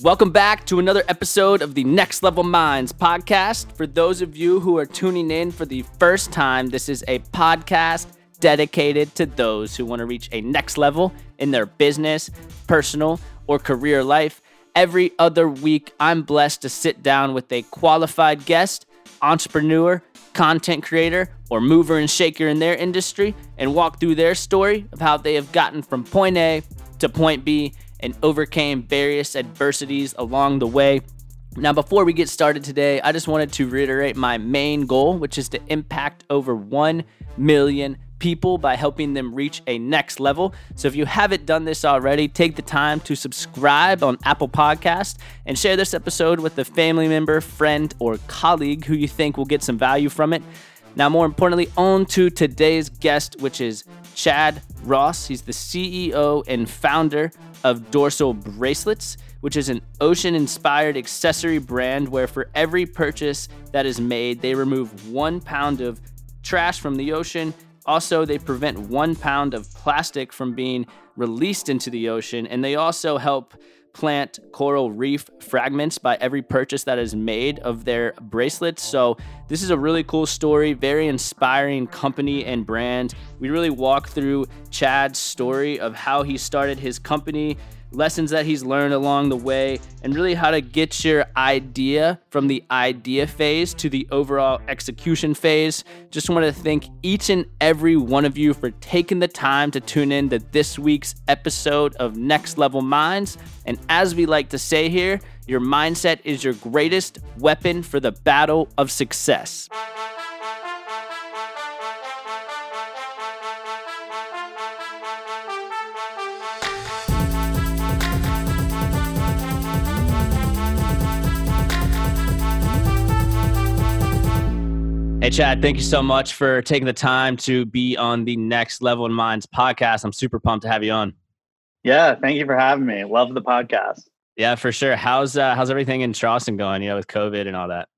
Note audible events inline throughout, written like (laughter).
Welcome back to another episode of the Next Level Minds podcast. For those of you who are tuning in for the first time, this is a podcast dedicated to those who want to reach a next level in their business, personal, or career life. Every other week, I'm blessed to sit down with a qualified guest, entrepreneur, content creator, or mover and shaker in their industry and walk through their story of how they have gotten from point A to point B and overcame various adversities along the way. Now, before we get started today, I just wanted to reiterate my main goal, which is to impact over 1 million people by helping them reach a next level. So if you haven't done this already, take the time to subscribe on Apple Podcast and share this episode with a family member, friend, or colleague who you think will get some value from it. Now, more importantly, on to today's guest, which is Chad Ross. He's the CEO and founder of Dorsal Bracelets, which is an ocean inspired accessory brand where for every purchase that is made, they remove one pound of trash from the ocean. Also, they prevent one pound of plastic from being released into the ocean, and they also help plant coral reef fragments by every purchase that is made of their bracelets. So, this is a really cool story, very inspiring company and brand. We really walk through Chad's story of how he started his company, lessons that he's learned along the way, and really how to get your idea from the idea phase to the overall execution phase. Just want to thank each and every one of you for taking the time to tune in to this week's episode of Next Level Minds. And as we like to say here, your mindset is your greatest weapon for the battle of success. Hey, Chad, thank you so much for taking the time to be on the Next Level in Minds podcast. I'm super pumped to have you on. Yeah, thank you for having me. Love the podcast. Yeah, for sure. How's uh, how's everything in Charleston going? You know, with COVID and all that.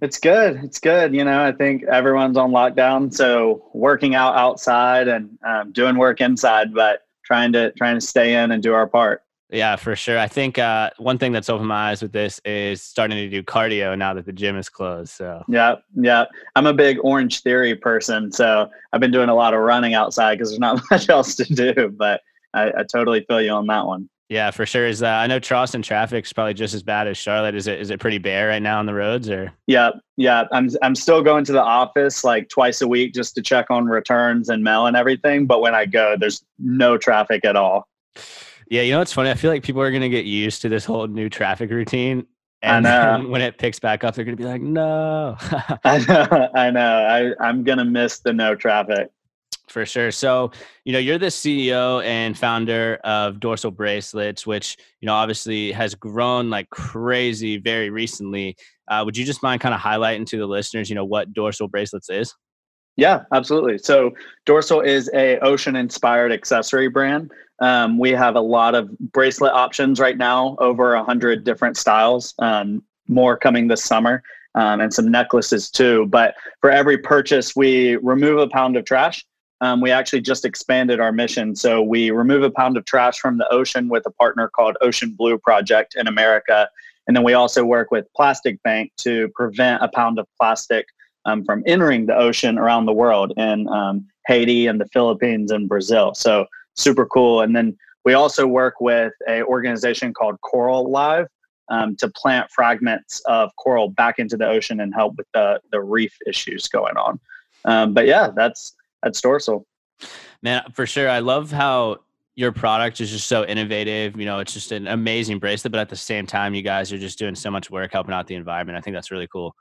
It's good. It's good. You know, I think everyone's on lockdown, so working out outside and um, doing work inside, but trying to trying to stay in and do our part. Yeah, for sure. I think uh, one thing that's opened my eyes with this is starting to do cardio now that the gym is closed. So yeah, yeah. I'm a big Orange Theory person, so I've been doing a lot of running outside because there's not (laughs) much else to do. But I, I totally feel you on that one. Yeah, for sure. Is uh, I know Charleston traffic is probably just as bad as Charlotte. Is it is it pretty bare right now on the roads or? Yeah, yeah. I'm I'm still going to the office like twice a week just to check on returns and mail and everything. But when I go, there's no traffic at all. Yeah, you know what's funny? I feel like people are going to get used to this whole new traffic routine. And when it picks back up, they're going to be like, no. (laughs) I know. I know. I, I'm going to miss the no traffic. For sure. So, you know, you're the CEO and founder of Dorsal Bracelets, which, you know, obviously has grown like crazy very recently. Uh, would you just mind kind of highlighting to the listeners, you know, what Dorsal Bracelets is? Yeah, absolutely. So Dorsal is a ocean inspired accessory brand. Um, we have a lot of bracelet options right now, over a hundred different styles. Um, more coming this summer, um, and some necklaces too. But for every purchase, we remove a pound of trash. Um, we actually just expanded our mission, so we remove a pound of trash from the ocean with a partner called Ocean Blue Project in America, and then we also work with Plastic Bank to prevent a pound of plastic um, from entering the ocean around the world in um, Haiti and the Philippines and Brazil. So super cool. And then we also work with a organization called Coral Live um, to plant fragments of coral back into the ocean and help with the the reef issues going on. Um, but yeah, that's that's dorsal. Man, for sure. I love how your product is just so innovative. You know, it's just an amazing bracelet, but at the same time, you guys are just doing so much work helping out the environment. I think that's really cool.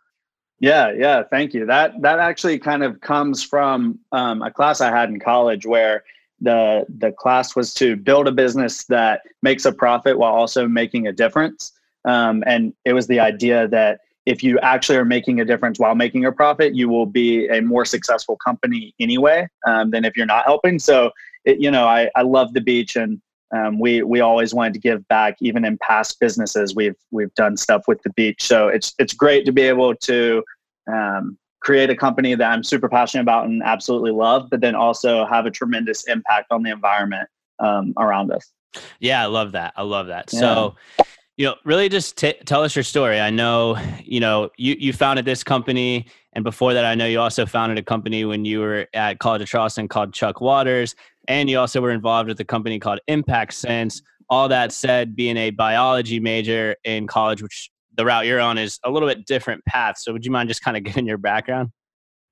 Yeah, yeah, thank you. That that actually kind of comes from um, a class I had in college where the the class was to build a business that makes a profit while also making a difference um, and it was the idea that if you actually are making a difference while making a profit you will be a more successful company anyway um, than if you're not helping so it, you know I, I love the beach and um, we we always wanted to give back even in past businesses we've we've done stuff with the beach so it's it's great to be able to um, create a company that I'm super passionate about and absolutely love, but then also have a tremendous impact on the environment um, around us. Yeah, I love that. I love that. Yeah. So, you know, really just t- tell us your story. I know, you know, you you founded this company, and before that, I know you also founded a company when you were at College of Charleston called Chuck Waters, and you also were involved with a company called Impact Sense. All that said, being a biology major in college, which the route you're on is a little bit different path. So, would you mind just kind of (laughs) giving your background?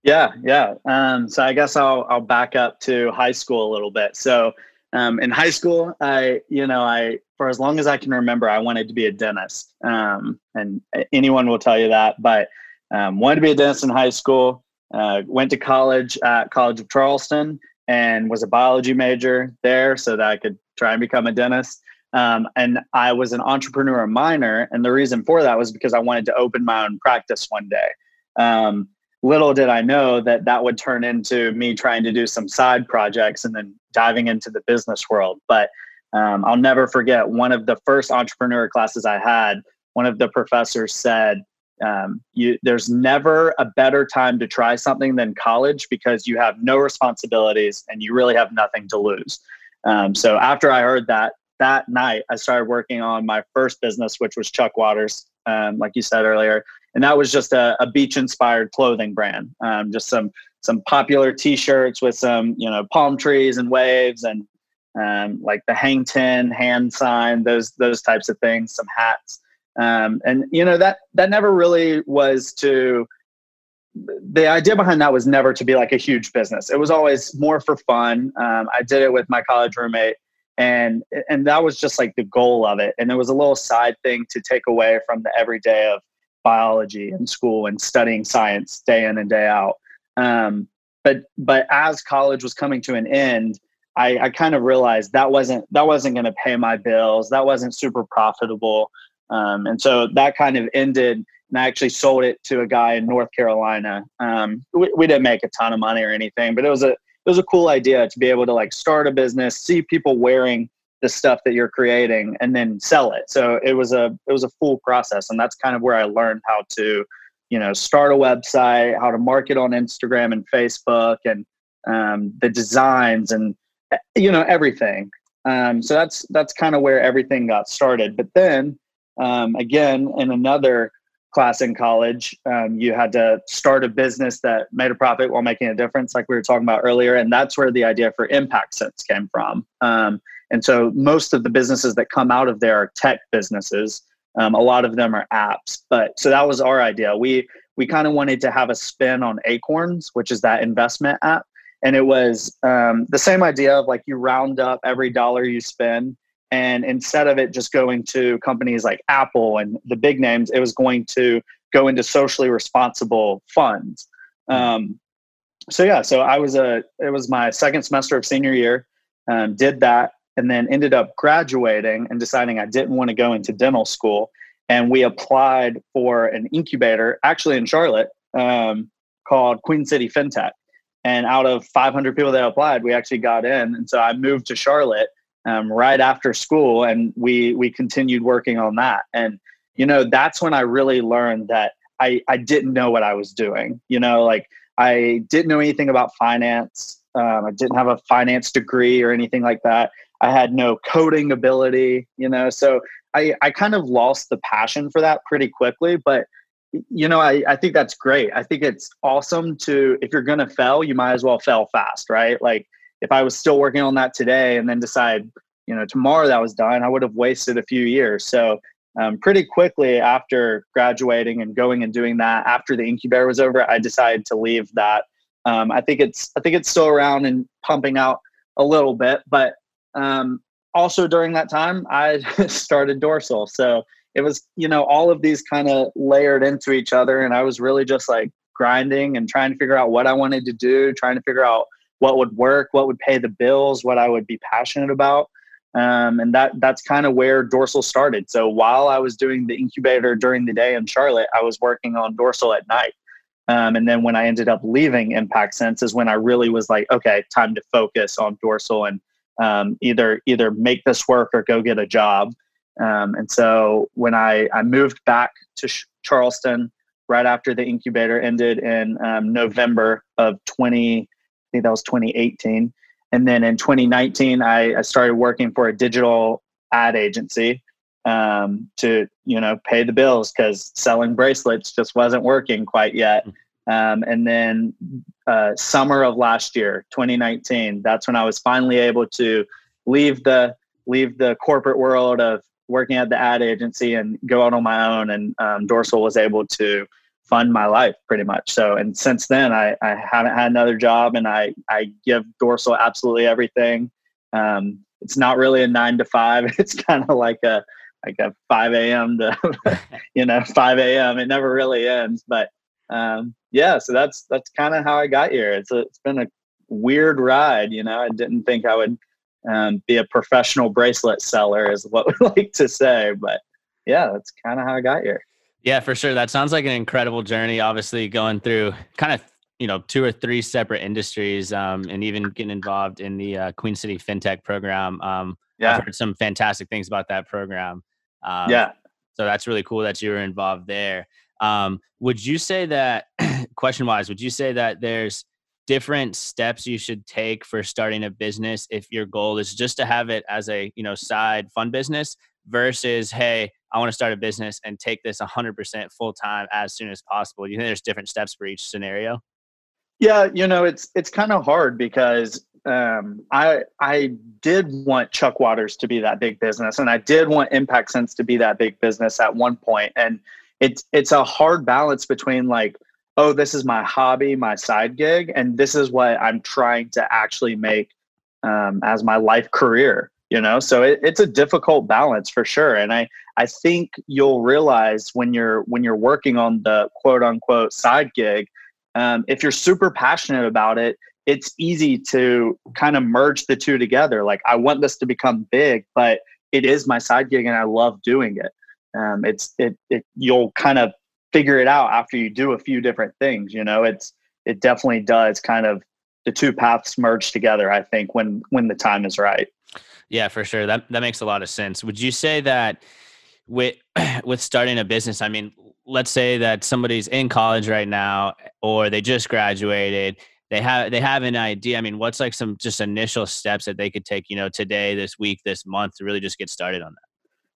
Yeah, yeah. Um, so I guess I'll I'll back up to high school a little bit. So um, in high school, I, you know, I, for as long as I can remember, I wanted to be a dentist. Um, and anyone will tell you that, but um, wanted to be a dentist in high school. Uh, went to college at College of Charleston and was a biology major there so that I could try and become a dentist. Um, and I was an entrepreneur minor. And the reason for that was because I wanted to open my own practice one day. Um, little did I know that that would turn into me trying to do some side projects and then diving into the business world. But um, I'll never forget one of the first entrepreneur classes I had. One of the professors said, um, you, "There's never a better time to try something than college because you have no responsibilities and you really have nothing to lose." Um, so after I heard that that night, I started working on my first business, which was Chuck Waters, um, like you said earlier, and that was just a, a beach-inspired clothing brand. Um, just some some popular T-shirts with some you know palm trees and waves and um, like the hang ten hand sign, those those types of things, some hats, um, and you know that that never really was to. The idea behind that was never to be like a huge business. It was always more for fun. Um, I did it with my college roommate, and and that was just like the goal of it. And it was a little side thing to take away from the everyday of biology and school and studying science day in and day out. Um, but but as college was coming to an end, I, I kind of realized that wasn't that wasn't going to pay my bills. That wasn't super profitable, um, and so that kind of ended. And I actually sold it to a guy in North Carolina. Um, we, we didn't make a ton of money or anything, but it was a it was a cool idea to be able to like start a business, see people wearing the stuff that you're creating, and then sell it. So it was a it was a full process, and that's kind of where I learned how to you know start a website how to market on instagram and facebook and um, the designs and you know everything um, so that's that's kind of where everything got started but then um, again in another class in college um, you had to start a business that made a profit while making a difference like we were talking about earlier and that's where the idea for impact sense came from um, and so most of the businesses that come out of there are tech businesses um, a lot of them are apps, but so that was our idea. We we kind of wanted to have a spin on Acorns, which is that investment app, and it was um, the same idea of like you round up every dollar you spend, and instead of it just going to companies like Apple and the big names, it was going to go into socially responsible funds. Hmm. Um, so yeah, so I was a it was my second semester of senior year, um, did that, and then ended up graduating and deciding I didn't want to go into dental school. And we applied for an incubator, actually in Charlotte, um, called Queen City FinTech. And out of 500 people that applied, we actually got in. And so I moved to Charlotte um, right after school, and we we continued working on that. And you know, that's when I really learned that I I didn't know what I was doing. You know, like I didn't know anything about finance. Um, I didn't have a finance degree or anything like that. I had no coding ability, you know, so I, I kind of lost the passion for that pretty quickly. But, you know, I, I think that's great. I think it's awesome to, if you're going to fail, you might as well fail fast, right? Like if I was still working on that today and then decide, you know, tomorrow that was done, I would have wasted a few years. So, um, pretty quickly after graduating and going and doing that, after the incubator was over, I decided to leave that. Um, I think it's I think it's still around and pumping out a little bit, but um, also during that time, I (laughs) started Dorsal. So it was, you know, all of these kind of layered into each other. And I was really just like grinding and trying to figure out what I wanted to do, trying to figure out what would work, what would pay the bills, what I would be passionate about. Um, and that that's kind of where dorsal started. So while I was doing the incubator during the day in Charlotte, I was working on dorsal at night. Um, and then when I ended up leaving Impact Sense is when I really was like, okay, time to focus on dorsal and um, either either make this work or go get a job. Um, and so when I, I moved back to Sh- Charleston, right after the incubator ended in um, November of 20, That was 2018. And then in 2019, I, I started working for a digital ad agency um, to, you know, pay the bills because selling bracelets just wasn't working quite yet. Hmm. Um, and then uh, summer of last year, 2019, that's when I was finally able to leave the leave the corporate world of working at the ad agency and go out on my own. And um, Dorsal was able to fund my life pretty much. So, and since then, I, I haven't had another job, and I I give Dorsal absolutely everything. Um, it's not really a nine to five. (laughs) It's kind of like a like a 5 a.m. to (laughs) you know 5 a.m. It never really ends, but um, yeah. So that's that's kind of how I got here. It's a, it's been a weird ride. You know, I didn't think I would um, be a professional bracelet seller, is what (laughs) we like to say. But yeah, that's kind of how I got here. Yeah, for sure. That sounds like an incredible journey. Obviously, going through kind of you know two or three separate industries, um, and even getting involved in the uh, Queen City FinTech program. Um, yeah, I've heard some fantastic things about that program. Um, yeah, so that's really cool that you were involved there. Um, would you say that, (clears throat) question wise, would you say that there's different steps you should take for starting a business if your goal is just to have it as a you know side fun business versus hey i want to start a business and take this 100% full time as soon as possible you think there's different steps for each scenario yeah you know it's it's kind of hard because um, I I did want Chuck Waters to be that big business, and I did want Impact Sense to be that big business at one point, and it's it's a hard balance between like oh, this is my hobby, my side gig, and this is what I'm trying to actually make um, as my life career. You know, so it, it's a difficult balance for sure, and I I think you'll realize when you're when you're working on the quote unquote side gig, um, if you're super passionate about it, it's easy to kind of merge the two together. Like I want this to become big, but it is my side gig, and I love doing it. Um, it's it, it you'll kind of figure it out after you do a few different things you know it's it definitely does kind of the two paths merge together i think when when the time is right yeah for sure that that makes a lot of sense would you say that with (clears throat) with starting a business i mean let's say that somebody's in college right now or they just graduated they have they have an idea i mean what's like some just initial steps that they could take you know today this week this month to really just get started on that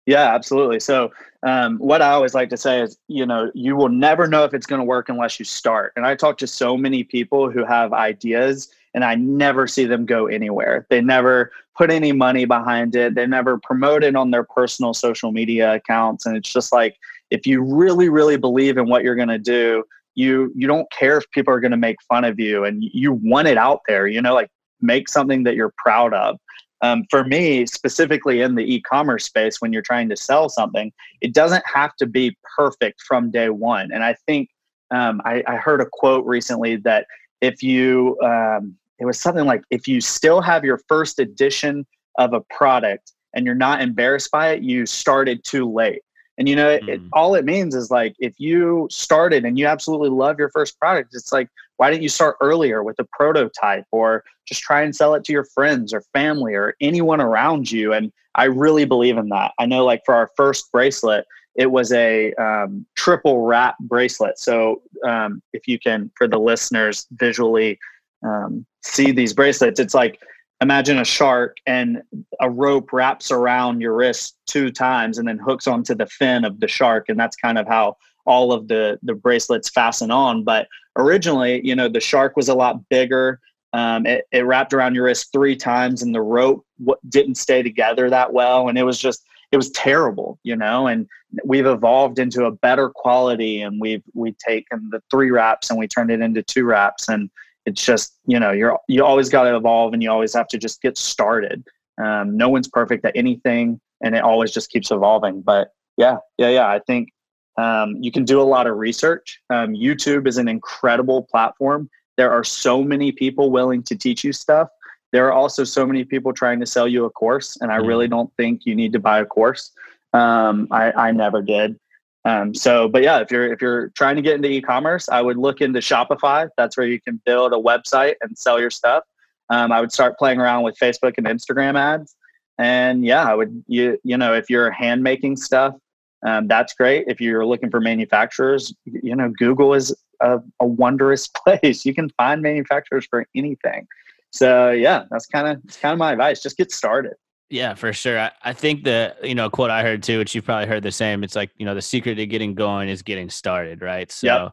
yeah, absolutely. So, um, what I always like to say is, you know, you will never know if it's going to work unless you start. And I talk to so many people who have ideas, and I never see them go anywhere. They never put any money behind it. They never promote it on their personal social media accounts. And it's just like, if you really, really believe in what you're going to do, you you don't care if people are going to make fun of you, and you want it out there. You know, like make something that you're proud of. Um, for me, specifically in the e commerce space, when you're trying to sell something, it doesn't have to be perfect from day one. And I think um, I, I, heard a quote recently that if you, um, it was something like, if you still have your first edition of a product and you're not embarrassed by it, you started too late. And you know, mm. it, all it means is like if you started and you absolutely love your first product, it's like why didn't you start earlier with a prototype or just try and sell it to your friends or family or anyone around you? And I really believe in that. I know, like for our first bracelet, it was a um, triple wrap bracelet. So um, if you can, for the listeners, visually um, see these bracelets, it's like imagine a shark and a rope wraps around your wrist two times and then hooks onto the fin of the shark. And that's kind of how all of the the bracelets fasten on. But originally you know the shark was a lot bigger. Um, it, it, wrapped around your wrist three times and the rope w- didn't stay together that well. And it was just it was terrible you know and we've evolved into a better quality and we've we've taken the three wraps and we turned it into two wraps. And it's just you know you're you always got to evolve and you always have to just get started. Um, no one's perfect at anything and it always just keeps evolving but yeah yeah yeah i think um, you can do a lot of research. Um, youtube is an incredible platform. There are so many people willing to teach you stuff. There are also so many people trying to sell you a course and i really mm-hmm. don't think you need to buy a course. Um, I, I never did um, so, but yeah, if you're if you're trying to get into e-commerce, I would look into Shopify. That's where you can build a website and sell your stuff. Um, I would start playing around with Facebook and Instagram ads, and yeah, I would you you know if you're hand making stuff, um, that's great. If you're looking for manufacturers, you know, Google is a, a wondrous (laughs) place. You can find manufacturers for anything. So yeah, that's kind of kind of my advice. Just get started. Yeah, for sure. I, I think the you know quote I heard too, which you've probably heard the same. It's like you know the secret to getting going is getting started, right? So yep.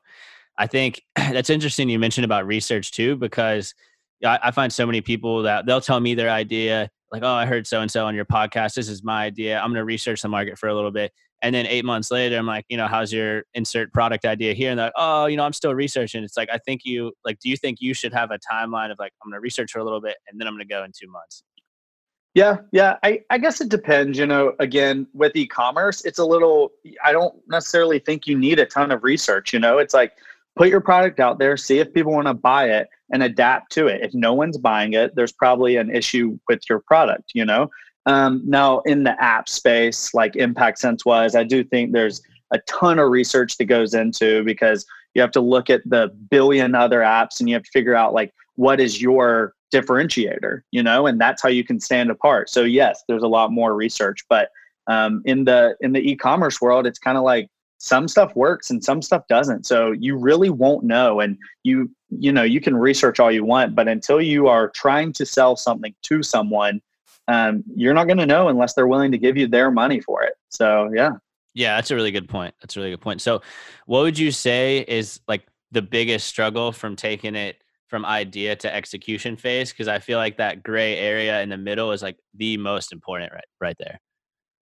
I think (clears throat) that's interesting. You mentioned about research too, because I, I find so many people that they'll tell me their idea, like, "Oh, I heard so and so on your podcast. This is my idea. I'm going to research the market for a little bit." And then eight months later, I'm like, you know, how's your insert product idea here? And they're like, oh, you know, I'm still researching. It's like, I think you, like, do you think you should have a timeline of like, I'm going to research for a little bit and then I'm going to go in two months? Yeah, yeah. I, I guess it depends. You know, again, with e commerce, it's a little, I don't necessarily think you need a ton of research. You know, it's like put your product out there, see if people want to buy it and adapt to it. If no one's buying it, there's probably an issue with your product, you know? Um, now, in the app space, like Impact Sense was, I do think there's a ton of research that goes into because you have to look at the billion other apps and you have to figure out like what is your differentiator you know and that's how you can stand apart. So yes there's a lot more research but um, in the in the e-commerce world it's kind of like some stuff works and some stuff doesn't. So you really won't know and you you know you can research all you want but until you are trying to sell something to someone um, you're not going to know unless they're willing to give you their money for it. So yeah. Yeah that's a really good point. That's a really good point. So what would you say is like the biggest struggle from taking it from idea to execution phase because I feel like that gray area in the middle is like the most important right right there.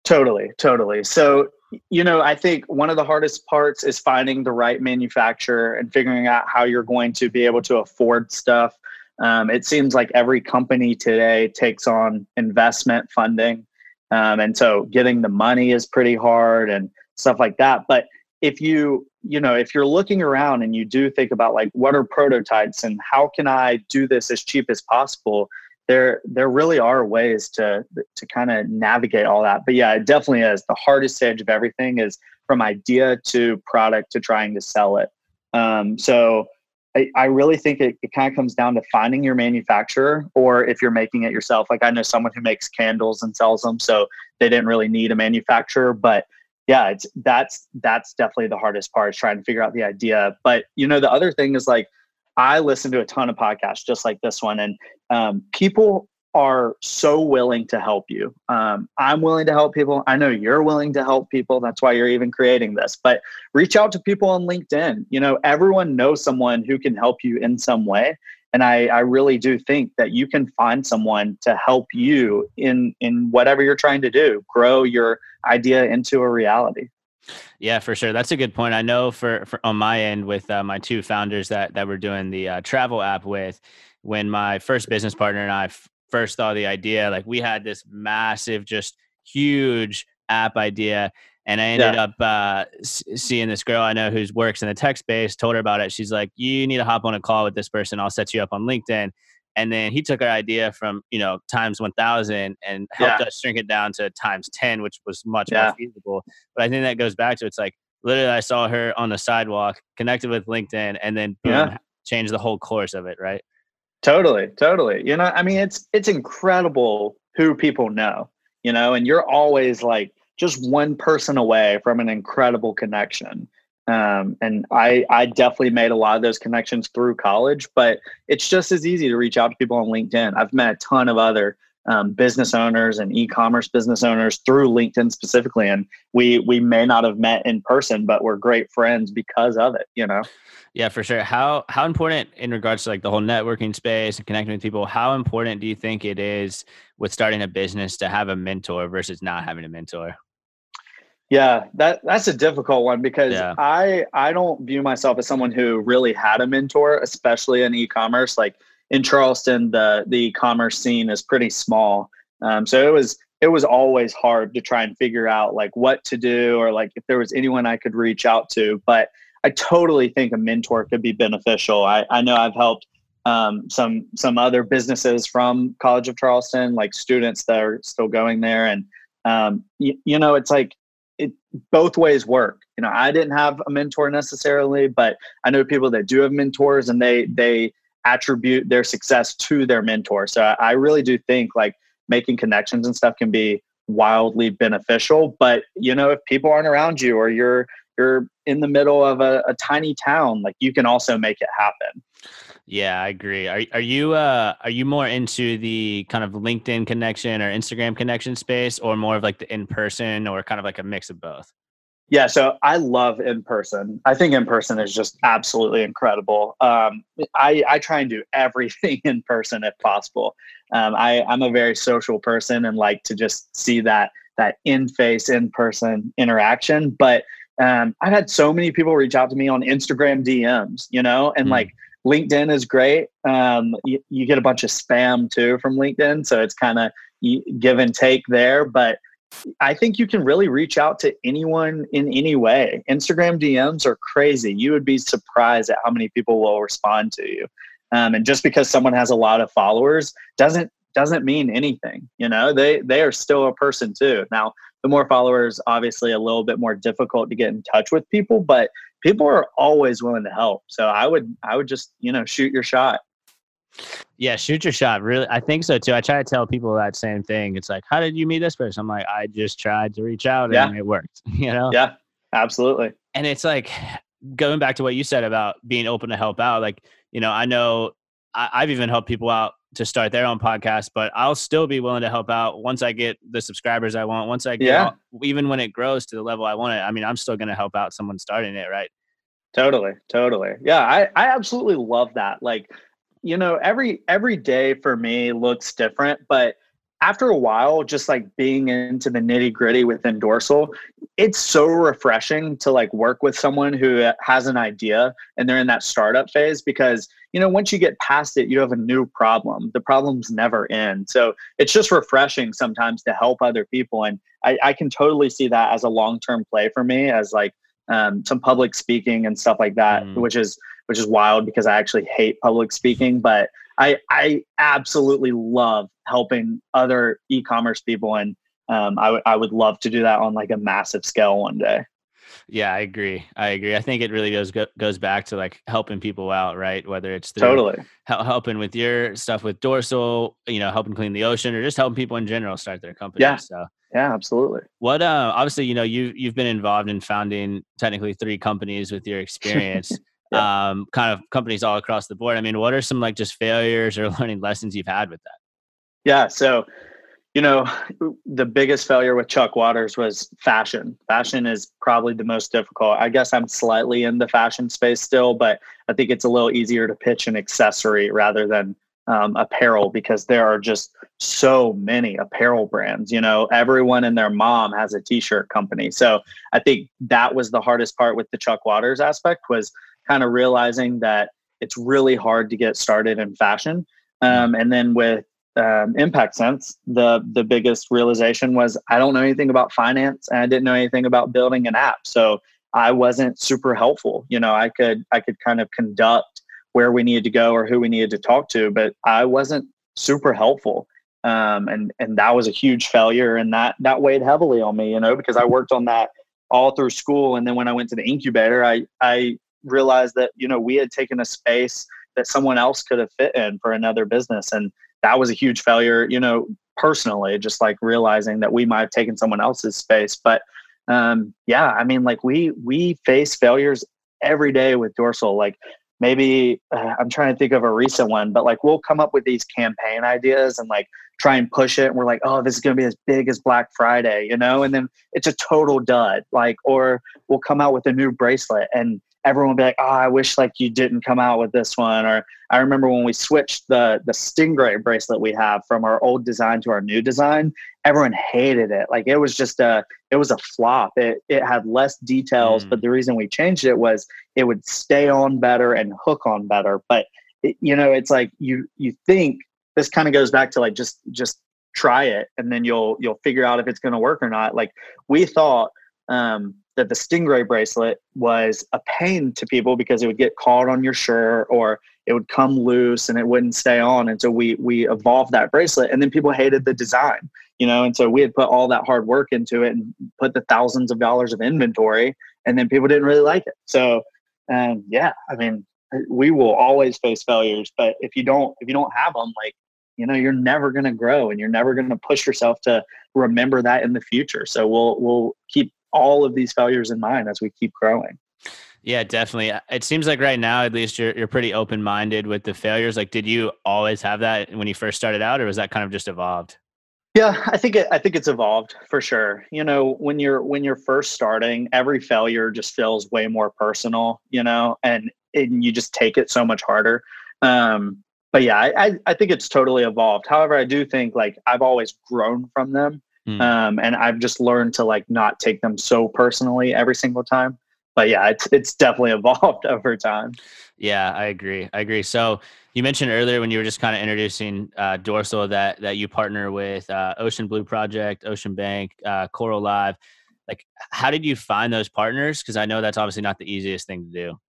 Totally, totally. So, you know, I think one of the hardest parts is finding the right manufacturer and figuring out how you're going to be able to afford stuff. Um, it seems like every company today takes on investment funding. Um, and so getting the money is pretty hard and stuff like that. But if you you know if you're looking around and you do think about like what are prototypes and how can i do this as cheap as possible there there really are ways to to kind of navigate all that. But yeah it definitely is. The hardest stage of everything is from idea to product to trying to sell it. Um, so I, I really think it, it kind of comes down to finding your manufacturer or if you're making it yourself. Like i know someone who makes candles and sells them so they didn't really need a manufacturer but yeah, it's that's that's definitely the hardest part is trying to figure out the idea. But you know, the other thing is like I listen to a ton of podcasts just like this one, and um, people are so willing to help you. Um, I'm willing to help people. I know you're willing to help people. That's why you're even creating this. But reach out to people on LinkedIn. You know, everyone knows someone who can help you in some way and I, I really do think that you can find someone to help you in in whatever you're trying to do grow your idea into a reality. Yeah for sure. That's a good point. I know for, for on my end with uh, my two founders that that we're doing the uh, travel app with when my first business partner and I f- first thought the idea like we had this massive just huge app idea and I ended yeah. up uh, seeing this girl I know who works in the tech space, told her about it. She's like, You need to hop on a call with this person. I'll set you up on LinkedIn. And then he took our idea from, you know, times 1000 and helped yeah. us shrink it down to times 10, which was much yeah. more feasible. But I think that goes back to it's like literally I saw her on the sidewalk, connected with LinkedIn, and then boom, yeah. changed the whole course of it, right? Totally, totally. You know, I mean, it's it's incredible who people know, you know, and you're always like just one person away from an incredible connection. Um, and I, I definitely made a lot of those connections through college, but it's just as easy to reach out to people on LinkedIn. I've met a ton of other um, business owners and e-commerce business owners through LinkedIn specifically, and we we may not have met in person, but we're great friends because of it. You know. Yeah, for sure. How how important in regards to like the whole networking space and connecting with people? How important do you think it is with starting a business to have a mentor versus not having a mentor? Yeah, that that's a difficult one because yeah. I I don't view myself as someone who really had a mentor, especially in e-commerce. Like in Charleston, the the e-commerce scene is pretty small, um, so it was it was always hard to try and figure out like what to do or like if there was anyone I could reach out to. But I totally think a mentor could be beneficial. I I know I've helped um, some some other businesses from College of Charleston, like students that are still going there, and um, you, you know it's like both ways work. You know, I didn't have a mentor necessarily, but I know people that do have mentors and they they attribute their success to their mentor. So I, I really do think like making connections and stuff can be wildly beneficial. But you know, if people aren't around you or you're you're in the middle of a, a tiny town, like you can also make it happen. Yeah, I agree. Are are you uh are you more into the kind of LinkedIn connection or Instagram connection space or more of like the in person or kind of like a mix of both? Yeah, so I love in person. I think in person is just absolutely incredible. Um, I, I try and do everything (laughs) in person if possible. Um, I, I'm a very social person and like to just see that that in face, in person interaction. But um, I've had so many people reach out to me on Instagram DMs, you know, and mm. like LinkedIn is great. Um, you, you, get a bunch of spam too from LinkedIn, so it's kind of give and take there. But I think you can really reach out to anyone in any way. Instagram DMs are crazy. You would be surprised at how many people will respond to you. Um, and just because someone has a lot of followers doesn't doesn't mean anything. You know, they they are still a person too. Now, the more followers, obviously, a little bit more difficult to get in touch with people, but people are always willing to help. So I would I would just you know shoot your shot. Yeah, shoot your shot. Really, I think so too. I try to tell people that same thing. It's like, how did you meet this person? I'm like, I just tried to reach out and it worked. (laughs) You know? Yeah, absolutely. And it's like going back to what you said about being open to help out. Like, you know, I know I, I've even helped people out to start their own podcast, but I'll still be willing to help out once I get the subscribers I want. Once I get, yeah. even when it grows to the level I want it, I mean, I'm still going to help out someone starting it, right? Totally, totally. Yeah, I, I absolutely love that. Like, you know, every every day for me looks different, but after a while, just like being into the nitty gritty within dorsal, it's so refreshing to like work with someone who has an idea and they're in that startup phase because, you know, once you get past it, you have a new problem. The problems never end. So it's just refreshing sometimes to help other people. And I, I can totally see that as a long term play for me as like um, some public speaking and stuff like that, mm. which is which is wild because I actually hate public speaking, but I I absolutely love helping other e-commerce people, and um, I would I would love to do that on like a massive scale one day. Yeah, I agree. I agree. I think it really goes goes back to like helping people out, right? Whether it's totally helping with your stuff with dorsal, you know, helping clean the ocean, or just helping people in general start their company. Yeah. So yeah, absolutely. What uh obviously, you know, you you've been involved in founding technically three companies with your experience (laughs) yeah. um, kind of companies all across the board. I mean, what are some like just failures or (laughs) learning lessons you've had with that? Yeah. So, you know, the biggest failure with Chuck Waters was fashion. Fashion is probably the most difficult. I guess I'm slightly in the fashion space still, but I think it's a little easier to pitch an accessory rather than um, apparel because there are just so many apparel brands. You know, everyone and their mom has a t-shirt company. So I think that was the hardest part with the Chuck Waters aspect was kind of realizing that it's really hard to get started in fashion. Um, and then with um, Impact Sense, the the biggest realization was I don't know anything about finance and I didn't know anything about building an app. So I wasn't super helpful. You know, I could I could kind of conduct where we needed to go or who we needed to talk to, but I wasn't super helpful. Um, and and that was a huge failure, and that that weighed heavily on me. You know, because I worked on that all through school, and then when I went to the incubator, I I realized that you know we had taken a space that someone else could have fit in for another business and that was a huge failure you know personally just like realizing that we might have taken someone else's space. But um, yeah i mean like we we face failures every day with dorsal. Like maybe uh, i'm trying to think of a recent one but like we'll come up with these campaign ideas and like try and push it and we're like oh this is going to be as big as black friday you know? And then it's a total dud like or we'll come out with a new bracelet and everyone will be like, "Oh, I wish like you didn't come out with this one." Or I remember when we switched the the stingray bracelet we have from our old design to our new design, everyone hated it. Like it was just a it was a flop. It it had less details, mm. but the reason we changed it was it would stay on better and hook on better. But it, you know, it's like you you think this kind of goes back to like just just try it and then you'll you'll figure out if it's going to work or not. Like we thought um, that the stingray bracelet was a pain to people because it would get caught on your shirt or it would come loose and it wouldn't stay on. And so we we evolved that bracelet and then people hated the design you know? And so we had put all that hard work into it and put the thousands of dollars of inventory and then people didn't really like it. So um, yeah i mean we will always face failures but if you don't if you don't have them like you know you're never going to grow and you're never going to push yourself to remember that in the future. So we'll we'll keep all of these failures in mind as we keep growing yeah definitely it seems like right now at least you're, you're pretty open-minded with the failures like did you always have that when you first started out or was that kind of just evolved yeah, I think it, I think it's evolved for sure. You know, when you're when you're first starting, every failure just feels way more personal. You know, and and you just take it so much harder. Um, but yeah, I, I think it's totally evolved. However, I do think like I've always grown from them, mm. um, and I've just learned to like not take them so personally every single time. But yeah, it's it's definitely (laughs) evolved over time. Yeah, I agree. I agree. So you mentioned earlier when you were just kind of introducing uh, Dorsal that that you partner with uh, Ocean Blue Project, Ocean Bank, uh, Coral Live. Like, how did you find those partners? Because I know that's obviously not the easiest thing to do.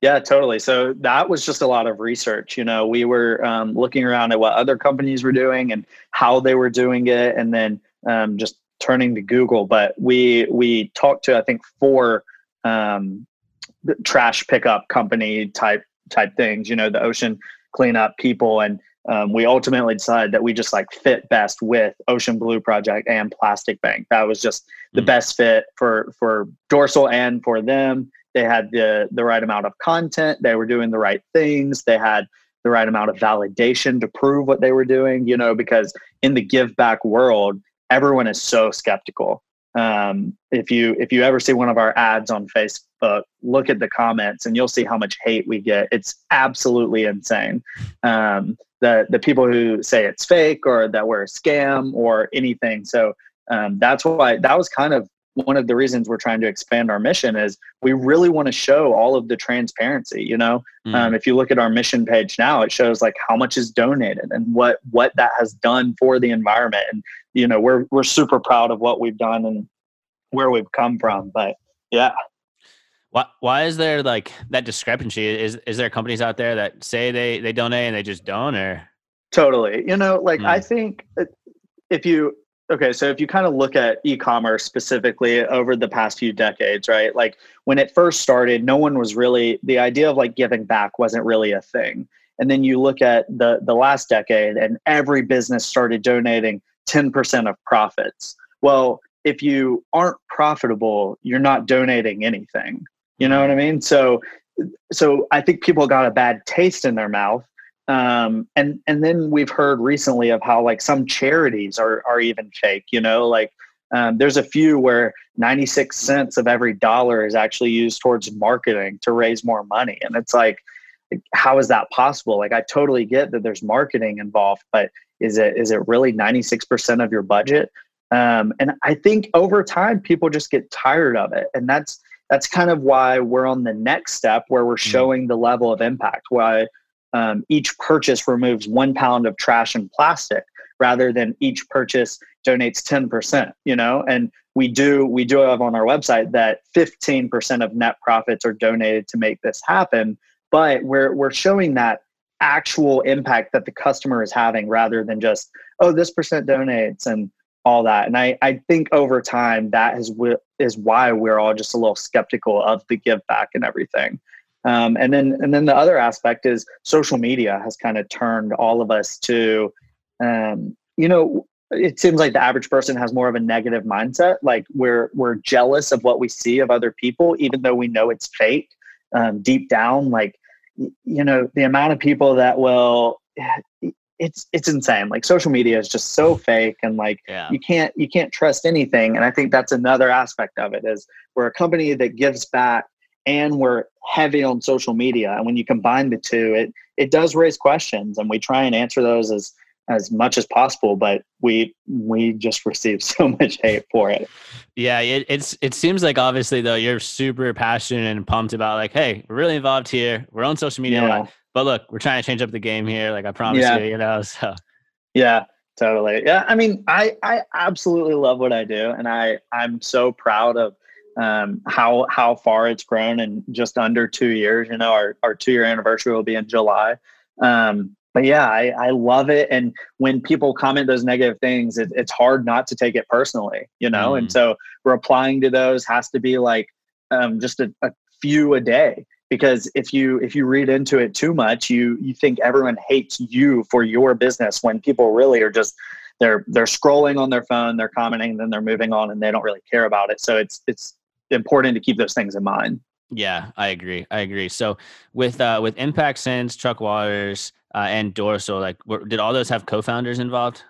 Yeah, totally. So that was just a lot of research. You know, we were um, looking around at what other companies were doing and how they were doing it, and then um, just turning to Google. But we we talked to I think four um, trash pickup company type type things, you know, the ocean cleanup people. And um, we ultimately decided that we just like fit best with Ocean Blue Project and Plastic Bank. That was just the mm-hmm. best fit for for Dorsal and for them. They had the the right amount of content. They were doing the right things. They had the right amount of validation to prove what they were doing. You know, because in the give back world, everyone is so skeptical. Um, if you if you ever see one of our ads on Facebook look at the comments, and you'll see how much hate we get. It's absolutely insane. Um, the the people who say it's fake or that we're a scam or anything. So um, that's why that was kind of one of the reasons we're trying to expand our mission is we really want to show all of the transparency you know mm. um, if you look at our mission page now it shows like how much is donated and what what that has done for the environment and you know we're we're super proud of what we've done and where we've come from but yeah why why is there like that discrepancy? Is is there companies out there that say they they donate and they just don't or totally. You know, like mm. I think if you okay, so if you kind of look at e-commerce specifically over the past few decades, right? Like when it first started, no one was really the idea of like giving back wasn't really a thing. And then you look at the the last decade and every business started donating 10% of profits. Well, if you aren't profitable, you're not donating anything. You know what I mean? So, so I think people got a bad taste in their mouth. Um, and and then we've heard recently of how like some charities are are even fake. You know, like um, there's a few where 96 cents of every dollar is actually used towards marketing to raise more money, and it's like, how is that possible? Like I totally get that there's marketing involved, but is it is it really 96% of your budget? Um, and I think over time people just get tired of it, and that's that's kind of why we're on the next step where we're mm-hmm. showing the level of impact why um, each purchase removes one pound of trash and plastic rather than each purchase donates 10% you know and we do we do have on our website that 15% of net profits are donated to make this happen but we're we're showing that actual impact that the customer is having rather than just oh this percent donates and all that. And I, I think over time that is is why we're all just a little skeptical of the give back and everything. Um, and then and then the other aspect is social media has kind of turned all of us to, um, you know, it seems like the average person has more of a negative mindset. Like we're we're jealous of what we see of other people, even though we know it's fake. Um, deep down, like you know, the amount of people that will it's it's insane. Like social media is just so fake and like yeah. you can't you can't trust anything. And i think that's another aspect of it is we're a company that gives back and we're heavy on social media. And when you combine the two it it does raise questions and we try and answer those as as much as possible but we we just receive (laughs) so much hate for it yeah it, it's it seems like obviously though you're super passionate and pumped about like hey we're really involved here we're on social media yeah. But look, we're trying to change up the game here. Like I promise yeah. you, you know. (laughs) So yeah, totally. Yeah, I mean, I I absolutely love what I do, and I I'm so proud of um, how how far it's grown in just under two years. You know, our our two year anniversary will be in July. Um, but yeah, I, I love it. And when people comment those negative things, it, it's hard not to take it personally, you know? Mm. And so replying to those has to be like um, just a, a few a day because if you if you read into it too much you you think everyone hates you for your business when people really are just they're they're scrolling on their phone they're commenting then they're moving on and they don't really care about it so it's it's important to keep those things in mind yeah i agree i agree so with uh with impact sense chuck waters uh, and dorsal like were, did all those have co-founders involved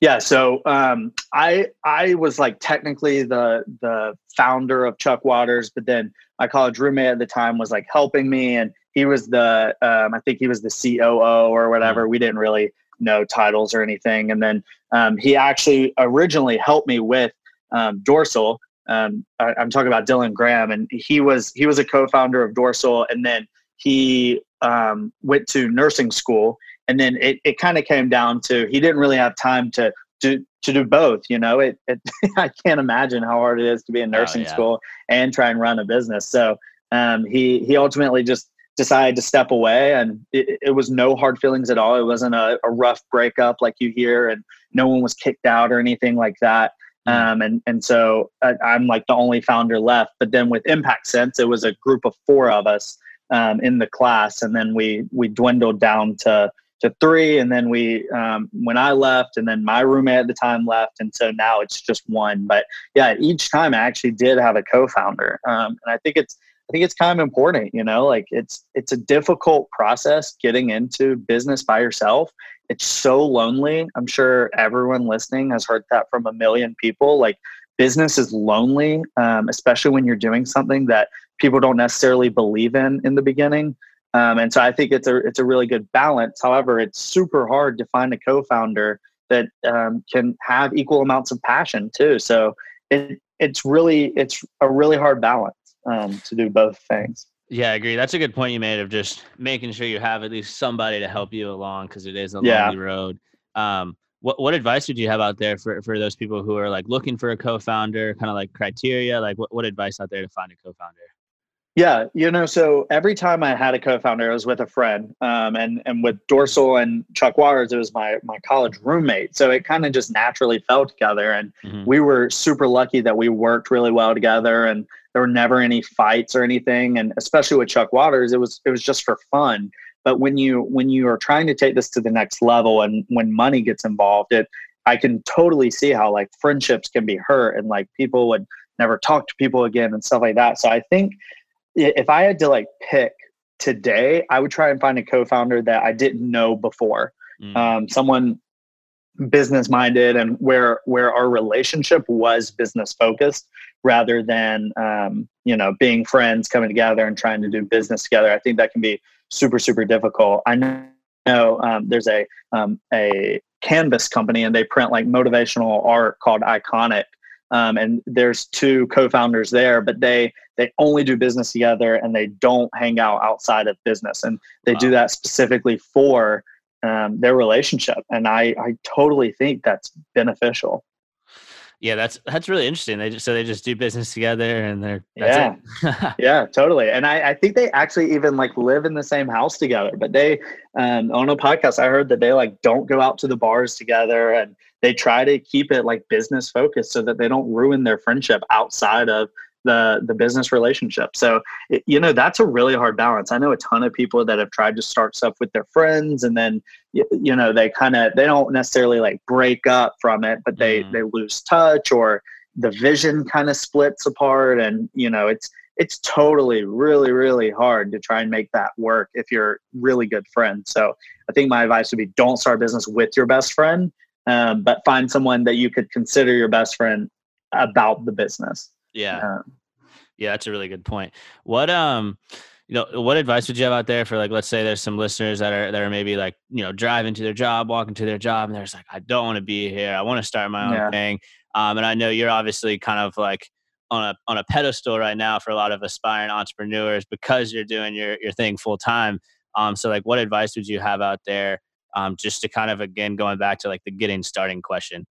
yeah, so um, I I was like technically the the founder of Chuck Waters, but then my college roommate at the time was like helping me, and he was the um, I think he was the COO or whatever. Mm-hmm. We didn't really know titles or anything, and then um, he actually originally helped me with um, Dorsal. Um, I, I'm talking about Dylan Graham, and he was he was a co-founder of Dorsal, and then he um, went to nursing school and then it, it kind of came down to he didn't really have time to to to do both you know it, it (laughs) i can't imagine how hard it is to be in oh, nursing oh, yeah. school and try and run a business so um, he he ultimately just decided to step away and it, it was no hard feelings at all it wasn't a, a, rough breakup like you hear and no one was kicked out or anything like that. Um, and and so I, i'm like the only founder left but then with impact sense it was a group of four of us um, in the class and then we we dwindled down to to three and then we um, when i left and then my roommate at the time left and so now it's just one. But yeah each time i actually did have a co-founder um, and i think it's i think it's kind of important you know like it's it's a difficult process getting into business by yourself it's so lonely i'm sure everyone listening has heard that from a million people like business is lonely um, especially when you're doing something that people don't necessarily believe in in the beginning um, and so I think it's a it's a really good balance. However, it's super hard to find a co-founder that um, can have equal amounts of passion too. So it it's really it's a really hard balance um, to do both things. Yeah, I agree. That's a good point you made of just making sure you have at least somebody to help you along because it is a yeah. lonely road. Um, what what advice would you have out there for, for those people who are like looking for a co-founder, kind of like criteria? Like what, what advice out there to find a co-founder? Yeah, you know, so every time I had a co-founder, I was with a friend, um, and and with Dorsal and Chuck Waters, it was my my college roommate. So it kind of just naturally fell together, and mm-hmm. we were super lucky that we worked really well together, and there were never any fights or anything. And especially with Chuck Waters, it was it was just for fun. But when you when you are trying to take this to the next level, and when money gets involved, it I can totally see how like friendships can be hurt, and like people would never talk to people again and stuff like that. So I think if I had to like pick today, I would try and find a co-founder that I didn't know before. Mm. Um, someone business minded and where where our relationship was business focused rather than um, you know being friends coming together and trying to do business together. I think that can be super super difficult. I know um, there's a um, a canvas company and they print like motivational art called iKonick. Um, and there's two co-founders there but they they only do business together and they don't hang out outside of business. And they wow. do that specifically for um, their relationship. And I, I totally think that's beneficial. Yeah that's that's really interesting. They just so they just do business together and they're yeah. (laughs) yeah totally. And I, I think they actually even like live in the same house together but they um, on a podcast i heard that they like don't go out to the bars together and they try to keep it like business focused so that they don't ruin their friendship outside of the the business relationship so it, you know that's a really hard balance i know a ton of people that have tried to start stuff with their friends and then you, you know they kind of they don't necessarily like break up from it but they mm. they lose touch or the vision kind of splits apart and you know it's it's totally really really hard to try and make that work if you're really good friends so i think my advice would be don't start a business with your best friend um, but find someone that you could consider your best friend about the business. Yeah. Um, yeah, that's a really good point. What um you know, what advice would you have out there for like let's say there's some listeners that are that are maybe like, you know, driving to their job, walking to their job, and they're just like, I don't want to be here. I want to start my own yeah. thing. Um, and I know you're obviously kind of like on a on a pedestal right now for a lot of aspiring entrepreneurs because you're doing your your thing full time. Um, so like what advice would you have out there um, just to kind of again going back to like the getting starting question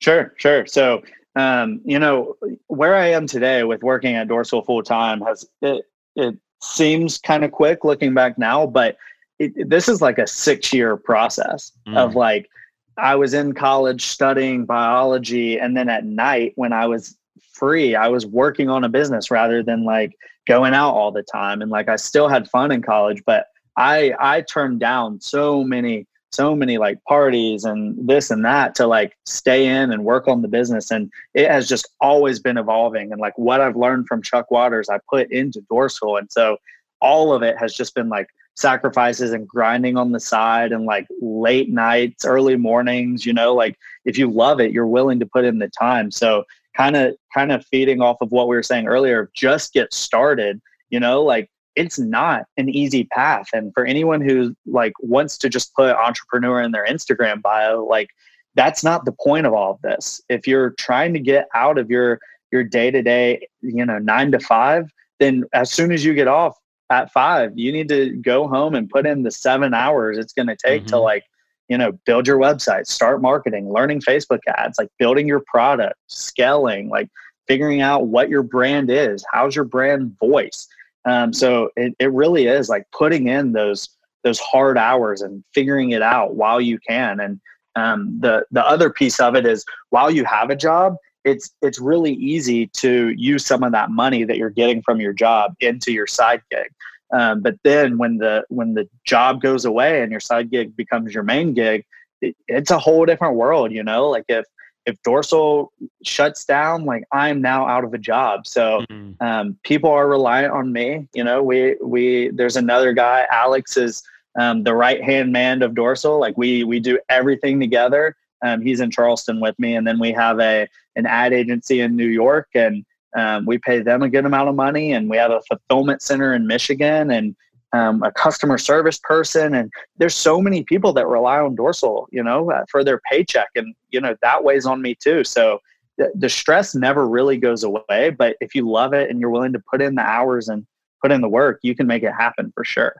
sure sure so um, you know where i am today with working at dorsal full time has it, it seems kind of quick looking back now but it, this is like a six year process mm. of like i was in college studying biology and then at night when i was free. I was working on a business rather than like going out all the time. And like I still had fun in college, but I I turned down so many so many like parties and this and that to like stay in and work on the business. And it has just always been evolving. And like what I've learned from Chuck Waters I put into Dorsal. And so all of it has just been like sacrifices and grinding on the side and like late nights, early mornings, you know, like if you love it, you're willing to put in the time. So kind of kind of feeding off of what we were saying earlier, just get started, you know, like it's not an easy path. And for anyone who like wants to just put entrepreneur in their Instagram bio, like that's not the point of all of this. If you're trying to get out of your your day-to-day, you know, 9 to 5, then as soon as you get off, at five. You need to go home and put in the seven hours it's going to take mm-hmm. to like, you know, build your website, start marketing, learning Facebook ads, like building your product, scaling, like figuring out what your brand is. How's your brand voice? Um, so it, it really is like putting in those those hard hours and figuring it out while you can. And um, the the other piece of it is while you have a job, it's it's really easy to use some of that money that you're getting from your job into your side gig. Um, but then when the when the job goes away and your side gig becomes your main gig, it, it's a whole different world. You know, like if if dorsal shuts down, like I'm now out of a job. So mm-hmm. um, people are reliant on me. You know, we we there's another guy, Alex is um, the right hand man of dorsal. Like we we do everything together. Um, he's in Charleston with me, and then we have a an ad agency in New York, and um, we pay them a good amount of money. And we have a fulfillment center in Michigan, and um, a customer service person. And there's so many people that rely on Dorsal, you know, uh, for their paycheck, and you know that weighs on me too. So the, the stress never really goes away. But if you love it and you're willing to put in the hours and put in the work, you can make it happen for sure.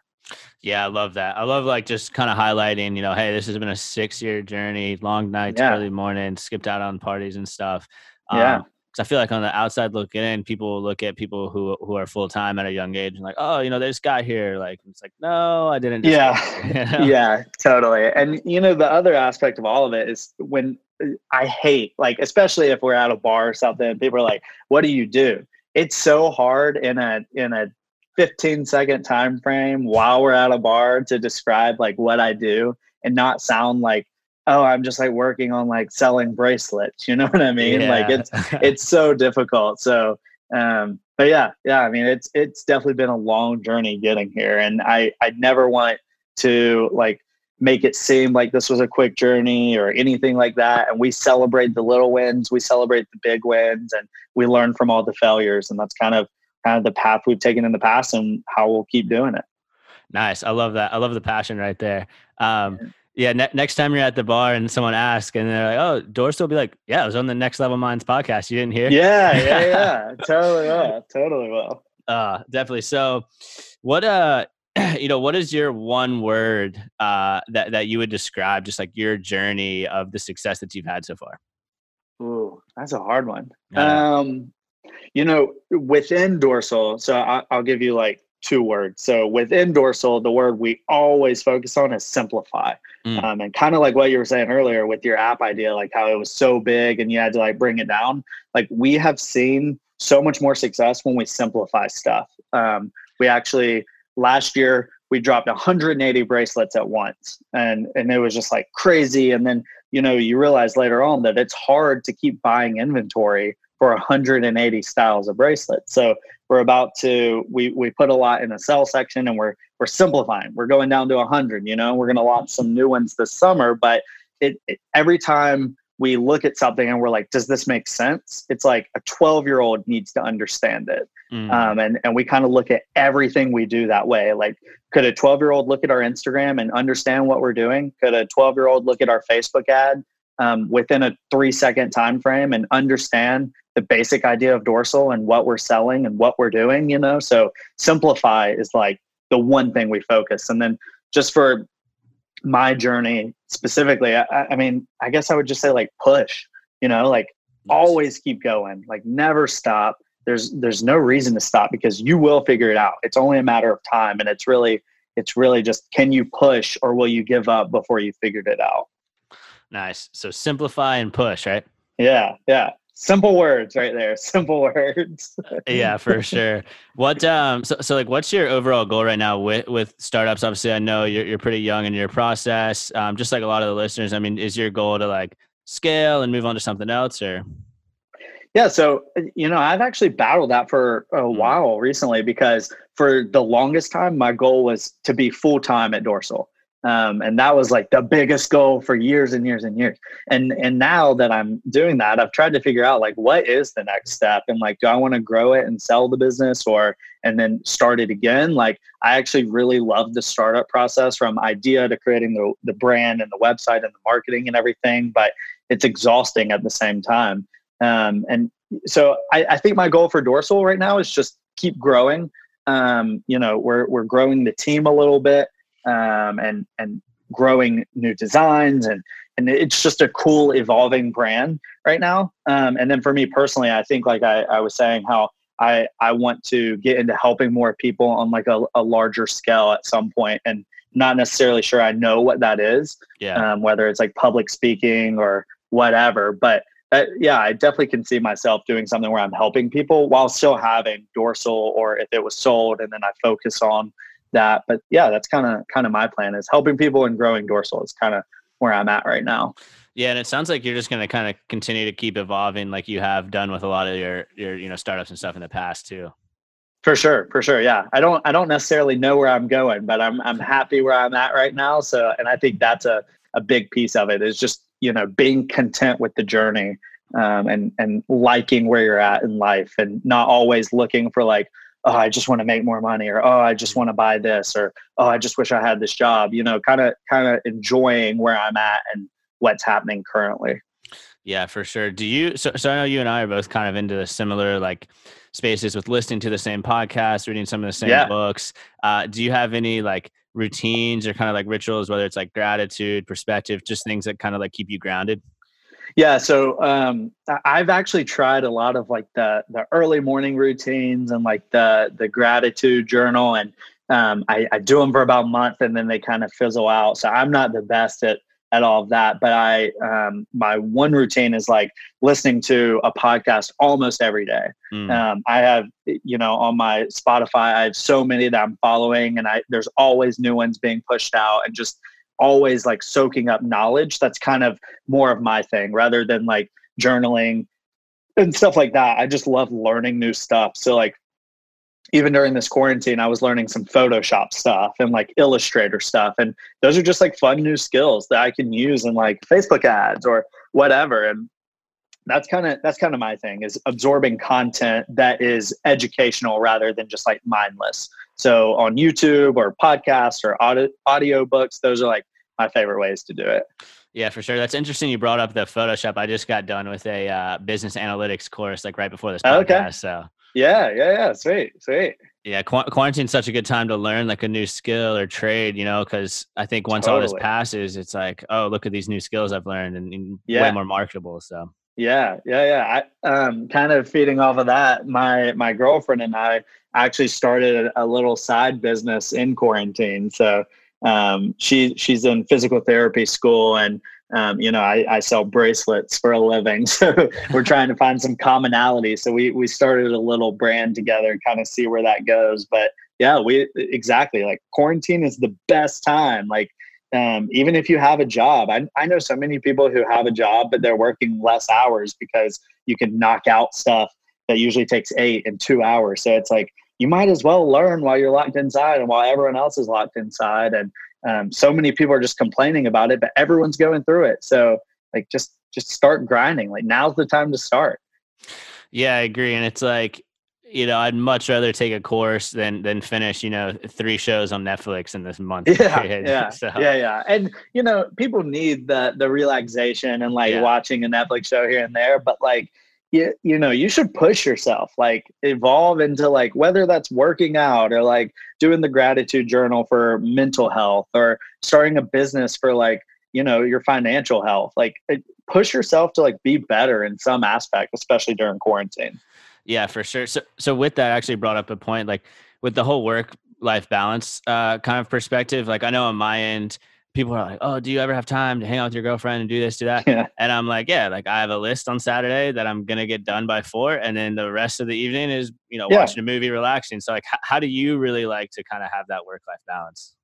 Yeah, I love that. I love like just kind of highlighting, you know, hey, this has been a six year journey, long nights, yeah. early mornings skipped out on parties and stuff. Yeah. Um, Cause I feel like on the outside looking in, people look at people who who are full time at a young age and like, oh, you know, they just got here. Like it's like, no, I didn't. Yeah, (laughs) you (laughs) know? yeah, totally. And you know, the other aspect of all of it is when uh, I hate, like, especially if we're at a bar or something, people are like, "What do you do?" It's so hard in a in a 15 second time frame while we're at a bar to describe like what I do and not sound like oh I'm just like working on like selling bracelets you know what I mean yeah. like it's it's so difficult so um but yeah yeah I mean it's it's definitely been a long journey getting here and I I never want to like make it seem like this was a quick journey or anything like that and we celebrate the little wins we celebrate the big wins and we learn from all the failures and that's kind of kind of the path we've taken in the past and how we'll keep doing it. Nice. I love that. I love the passion right there. Um, yeah. Ne- next time you're at the bar and someone asks and they're like, "Oh, Dorsal," will be like, "Yeah, I was on the Next Level Minds podcast. You didn't hear?" Yeah, yeah, (laughs) yeah. totally will. Totally well. Uh, definitely. So, what uh, (clears throat) you know, what is your one word uh that that you would describe just like your journey of the success that you've had so far? Ooh, that's a hard one. Um, you know, within dorsal, so I, will give you like two words. So within dorsal, the word we always focus on is simplify. Mm. Um, and kind of like what you were saying earlier with your app idea, like how it was so big and you had to like bring it down. Like we have seen so much more success when we simplify stuff. Um, we actually last year we dropped 180 bracelets at once and and it was just like crazy and then you know you realize later on that it's hard to keep buying inventory for 180 styles of bracelets. So we're about to we we put a lot in the sell section and we're we're simplifying. We're going down to 100. You know, we're going to launch some new ones this summer, but it, it, every time we look at something and we're like, does this make sense? It's like a 12 year old needs to understand it. Mm. Um, and, and we kind of look at everything we do that way. Like, could a 12 year old look at our Instagram and understand what we're doing? Could a 12 year old look at our Facebook ad um, within a three second time frame and understand the basic idea of dorsal and what we're selling and what we're doing you know? So simplify is like the one thing we focus. And then just for my journey specifically I, I mean i guess i would just say like push you know? Like yes. always keep going. Like never stop. There's there's no reason to stop because you will figure it out. It's only a matter of time and it's really it's really just can you push or will you give up before you figured it out nice so simplify and push right yeah yeah simple words right there. (laughs) Simple words. yeah, (laughs) for sure. What um so, so like what's your overall goal right now with with startups? Obviously, I know you're you're pretty young in your process. Um, just like a lot of the listeners, I mean, is your goal to like scale and move on to something else or yeah, so you know, I've actually battled that for a mm. while recently because for the longest time, my goal was to be full time at Dorsal. Um, and that was like the biggest goal for years and years and years. And and now that i'm doing that i've tried to figure out like what is the next step? And like do i want to grow it and sell the business or and then start it again? Like i actually really love the startup process from idea to creating the, the brand and the website and the marketing and everything but it's exhausting at the same time. Um, and so I, I think my goal for dorsal right now is just keep growing. Um, you know we're, we're growing the team a little bit um, and and growing new designs and and it's just a cool evolving brand right now. Um, and then for me personally, I think like I, I was saying how I I want to get into helping more people on like a, a larger scale at some point and not necessarily sure I know what that is. Yeah. Um, whether it's like public speaking or whatever, but uh, yeah, I definitely can see myself doing something where I'm helping people while still having dorsal or if it was sold and then I focus on that. But yeah, that's kind of kind of my plan is helping people and growing dorsal is kind of where I'm at right now. Yeah, and it sounds like you're just going to kind of continue to keep evolving, like you have done with a lot of your your you know startups and stuff in the past too. For sure, for sure. Yeah, I don't I don't necessarily know where I'm going, but I'm I'm happy where I'm at right now. So, and I think that's a a big piece of it is just you know being content with the journey um, and and liking where you're at in life and not always looking for like oh i just want to make more money or oh i just want to buy this or oh i just wish i had this job you know kind of kind of enjoying where i'm at and what's happening currently. Yeah for sure. Do you so, so i know you and i are both kind of into the similar like spaces with listening to the same podcast reading some of the same yeah. books. Uh, do you have any like routines or kind of like rituals whether it's like gratitude perspective just things that kind of like keep you grounded yeah, so um, I've actually tried a lot of like the the early morning routines and like the the gratitude journal, and um, I, I do them for about a month, and then they kind of fizzle out. So I'm not the best at at all of that, but I um, my one routine is like listening to a podcast almost every day. Mm. Um, I have you know on my Spotify, I have so many that I'm following, and I there's always new ones being pushed out, and just always like soaking up knowledge. That's kind of more of my thing rather than like journaling and stuff like that. I just love learning new stuff. So like even during this quarantine, I was learning some Photoshop stuff and like Illustrator stuff. And those are just like fun new skills that I can use in like Facebook ads or whatever. And that's kind of that's kind of my thing is absorbing content that is educational rather than just like mindless. So on YouTube or podcasts or audio books, those are like my favorite ways to do it. Yeah, for sure. That's interesting. You brought up the Photoshop. I just got done with a uh, business analytics course like right before this podcast. Okay. So yeah, yeah, yeah. Sweet, sweet. Yeah, qu- quarantine's such a good time to learn like a new skill or trade, you know, because I think once totally. all this passes, it's like, oh, look at these new skills I've learned and, and yeah. way more marketable. So yeah, yeah, yeah. I um kind of feeding off of that. My my girlfriend and I actually started a little side business in quarantine. So um, she she's in physical therapy school and um, you know I, I sell bracelets for a living. (laughs) So we're trying to find some commonality. So we we started a little brand together and kind of see where that goes. But yeah we exactly like quarantine is the best time. Like um, even if you have a job I, I know so many people who have a job but they're working less hours because you can knock out stuff that usually takes eight and two hours. So it's like you might as well learn while you're locked inside and while everyone else is locked inside. And um, so many people are just complaining about it, but everyone's going through it. So like just just start grinding. Like now's the time to start. Yeah, I agree. And it's like, you know, I'd much rather take a course than than finish, you know, three shows on Netflix in this month. (laughs) Yeah, (laughs) yeah, so. yeah, yeah. And you know, people need the the relaxation and like yeah. watching a Netflix show here and there, but like you, you know you should push yourself like evolve into like whether that's working out or like doing the gratitude journal for mental health or starting a business for like you know your financial health like push yourself to like be better in some aspect especially during quarantine. Yeah for sure. So so with that I actually brought up a point like with the whole work life balance uh kind of perspective like i know on my end people are like, "Oh, do you ever have time to hang out with your girlfriend and do this, do that?" Yeah. And I'm like, "Yeah, like I have a list on Saturday that I'm gonna get done by four, and then the rest of the evening is, you know, Yeah. watching a movie, relaxing." So, like, h- how do you really like to kind of have that work life balance?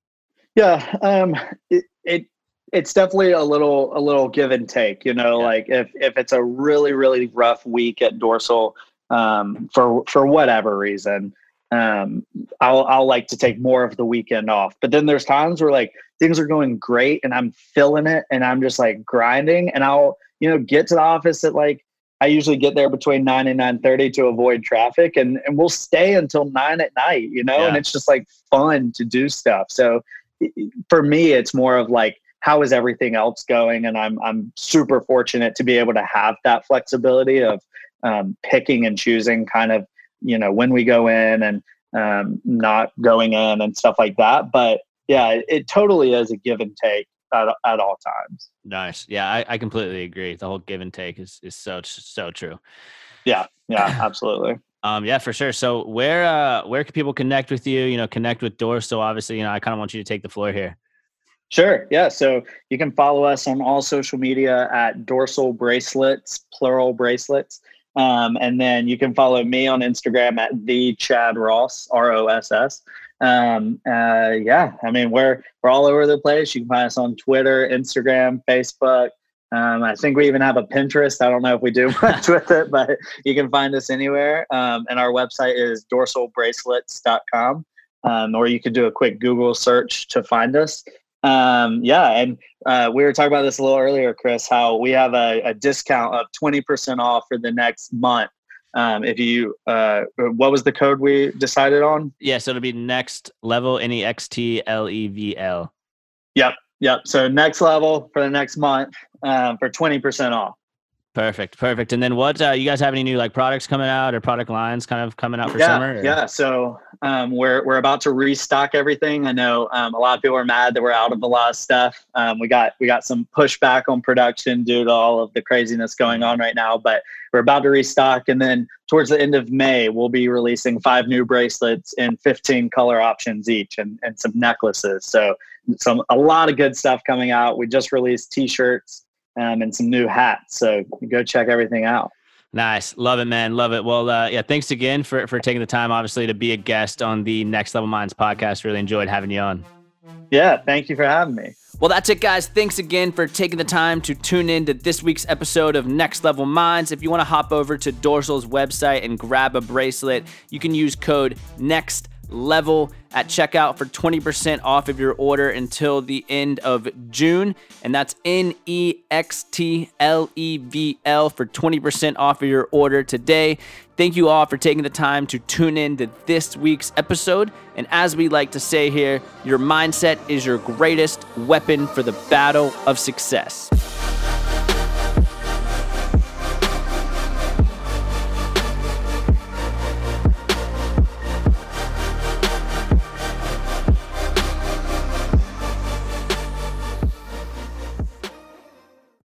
Yeah, um, it, it it's definitely a little a little give and take. You know, Yeah. like if if it's a really really rough week at Dorsal, um, for for whatever reason, um, I'll I'll like to take more of the weekend off. But then there's times where like things are going great and I'm filling it and I'm just like grinding and I'll you know get to the office at like I usually get there between nine and nine thirty to avoid traffic, and and we'll stay until nine at night. You know, and it's just like fun to do stuff. So for me it's more of like how is everything else going and i'm i'm super fortunate to be able to have that flexibility of um, picking and choosing kind of you know when we go in and um, not going in and stuff like that but yeah it, it totally is a give and take at, at all times Nice. Yeah, I, I completely agree. The whole give and take is is so so true. yeah yeah (clears throat) absolutely Um, yeah, for sure. So where uh where can people connect with you? You know, connect with Dorsal. Obviously, you know, I kind of want you to take the floor here. Sure. Yeah. So you can follow us on all social media at dorsal bracelets, plural bracelets. Um, and then you can follow me on Instagram at the Chad Ross, R O S S. Um, uh, yeah. I mean, we're, we're all over the place. You can find us on Twitter, Instagram, Facebook. Um, I think we even have a Pinterest. I don't know if we do (laughs) much with it, but you can find us anywhere. Um, and our website is dorsalbracelets.com. Um, or you could do a quick Google search to find us um yeah and uh we were talking about this a little earlier chris how we have a, a discount of 20% off for the next month um if you uh what was the code we decided on? Yeah, so it'll be next level N E X T L E V L. yep yep. So next level for the next month um for 20% off Perfect, perfect. And then what? Uh, you guys have any new like products coming out or product lines kind of coming out for yeah, summer? or- Yeah, so um, we're we're about to restock everything. I know um, a lot of people are mad that we're out of a lot of stuff. Um, we got we got some pushback on production due to all of the craziness going on right now, but we're about to restock, and then towards the end of May, we'll be releasing five new bracelets in 15 color options each, and and some necklaces. So some a lot of good stuff coming out. We just released T-shirts. Um, and some new hats. So go check everything out. Nice. Love it, man. Love it. Well, uh, yeah, thanks again for, for taking the time, obviously, to be a guest on the Next Level Minds podcast. Really enjoyed having you on. Yeah, thank you for having me. Well, that's it, guys. Thanks again for taking the time to tune in to this week's episode of Next Level Minds. If you want to hop over to Dorsal's website and grab a bracelet, you can use code NEXT level at checkout for 20% off of your order until the end of June. And that's N E X T L E V L for 20% off of your order today. Thank you all for taking the time to tune in to this week's episode. And as we like to say here, your mindset is your greatest weapon for the battle of success.